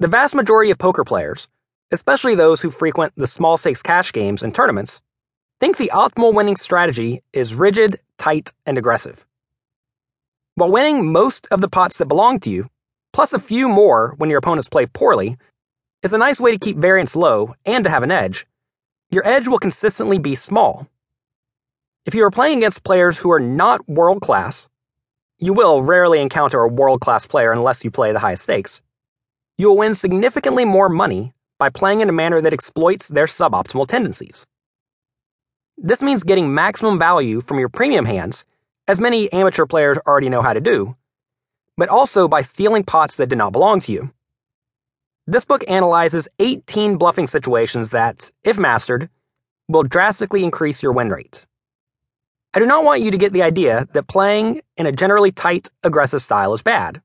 The vast majority of poker players, especially those who frequent the small stakes cash games and tournaments, think the optimal winning strategy is rigid, tight, and aggressive. While winning most of the pots that belong to you, plus a few more when your opponents play poorly, is a nice way to keep variance low and to have an edge, your edge will consistently be small. If you are playing against players who are not world class, you will rarely encounter a world class player unless you play the highest stakes. You will win significantly more money by playing in a manner that exploits their suboptimal tendencies. This means getting maximum value from your premium hands, as many amateur players already know how to do, but also by stealing pots that do not belong to you. This book analyzes 18 bluffing situations that, if mastered, will drastically increase your win rate. I do not want you to get the idea that playing in a generally tight, aggressive style is bad.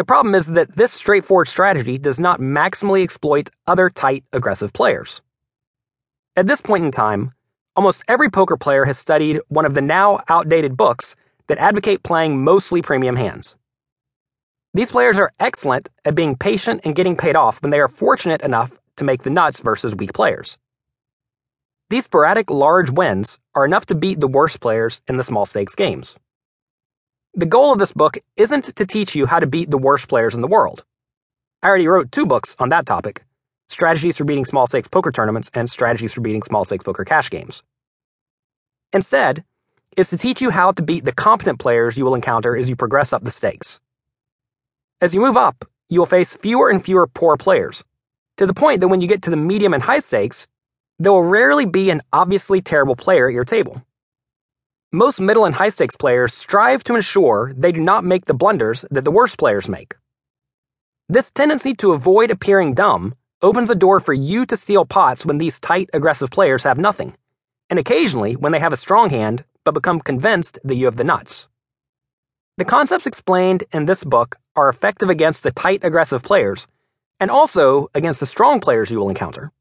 The problem is that this straightforward strategy does not maximally exploit other tight, aggressive players. At this point in time, almost every poker player has studied one of the now outdated books that advocate playing mostly premium hands. These players are excellent at being patient and getting paid off when they are fortunate enough to make the nuts versus weak players. These sporadic large wins are enough to beat the worst players in the small stakes games. The goal of this book isn't to teach you how to beat the worst players in the world. I already wrote two books on that topic Strategies for Beating Small Stakes Poker Tournaments and Strategies for Beating Small Stakes Poker Cash Games. Instead, is to teach you how to beat the competent players you will encounter as you progress up the stakes. As you move up, you will face fewer and fewer poor players, to the point that when you get to the medium and high stakes, there will rarely be an obviously terrible player at your table. Most middle and high stakes players strive to ensure they do not make the blunders that the worst players make. This tendency to avoid appearing dumb opens a door for you to steal pots when these tight, aggressive players have nothing, and occasionally when they have a strong hand but become convinced that you have the nuts. The concepts explained in this book are effective against the tight, aggressive players, and also against the strong players you will encounter.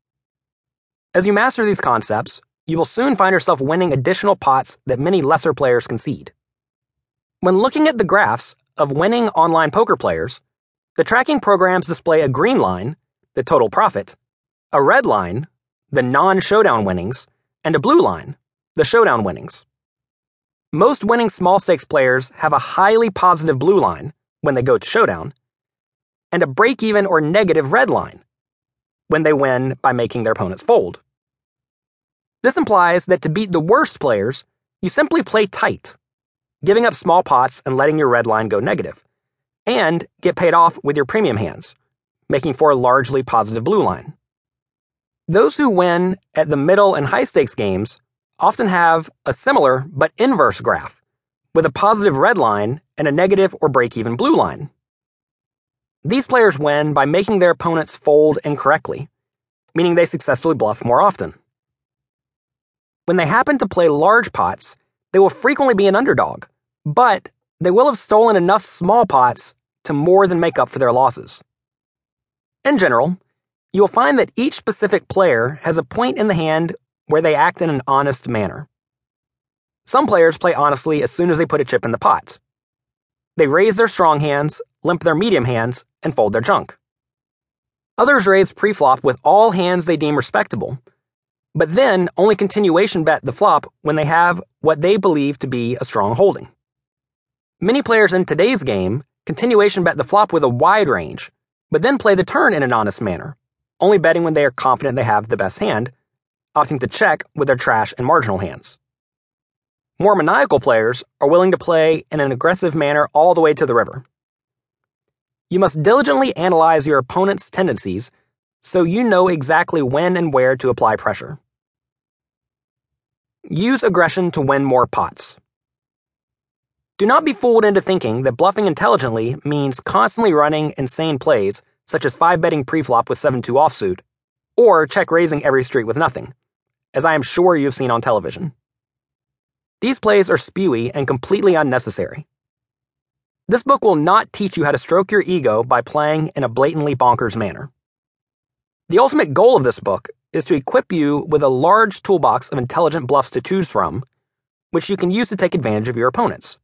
As you master these concepts, you will soon find yourself winning additional pots that many lesser players concede. When looking at the graphs of winning online poker players, the tracking programs display a green line, the total profit, a red line, the non showdown winnings, and a blue line, the showdown winnings. Most winning small stakes players have a highly positive blue line when they go to showdown, and a break even or negative red line when they win by making their opponents fold. This implies that to beat the worst players, you simply play tight, giving up small pots and letting your red line go negative, and get paid off with your premium hands, making for a largely positive blue line. Those who win at the middle and high stakes games often have a similar but inverse graph, with a positive red line and a negative or break even blue line. These players win by making their opponents fold incorrectly, meaning they successfully bluff more often. When they happen to play large pots, they will frequently be an underdog, but they will have stolen enough small pots to more than make up for their losses. In general, you will find that each specific player has a point in the hand where they act in an honest manner. Some players play honestly as soon as they put a chip in the pot. They raise their strong hands, limp their medium hands, and fold their junk. Others raise preflop with all hands they deem respectable, but then only continuation bet the flop when they have what they believe to be a strong holding. Many players in today's game continuation bet the flop with a wide range, but then play the turn in an honest manner, only betting when they are confident they have the best hand, opting to check with their trash and marginal hands. More maniacal players are willing to play in an aggressive manner all the way to the river. You must diligently analyze your opponent's tendencies so you know exactly when and where to apply pressure. Use aggression to win more pots. Do not be fooled into thinking that bluffing intelligently means constantly running insane plays, such as 5 betting preflop with 7 2 offsuit, or check raising every street with nothing, as I am sure you've seen on television. These plays are spewy and completely unnecessary. This book will not teach you how to stroke your ego by playing in a blatantly bonkers manner. The ultimate goal of this book is to equip you with a large toolbox of intelligent bluffs to choose from, which you can use to take advantage of your opponents.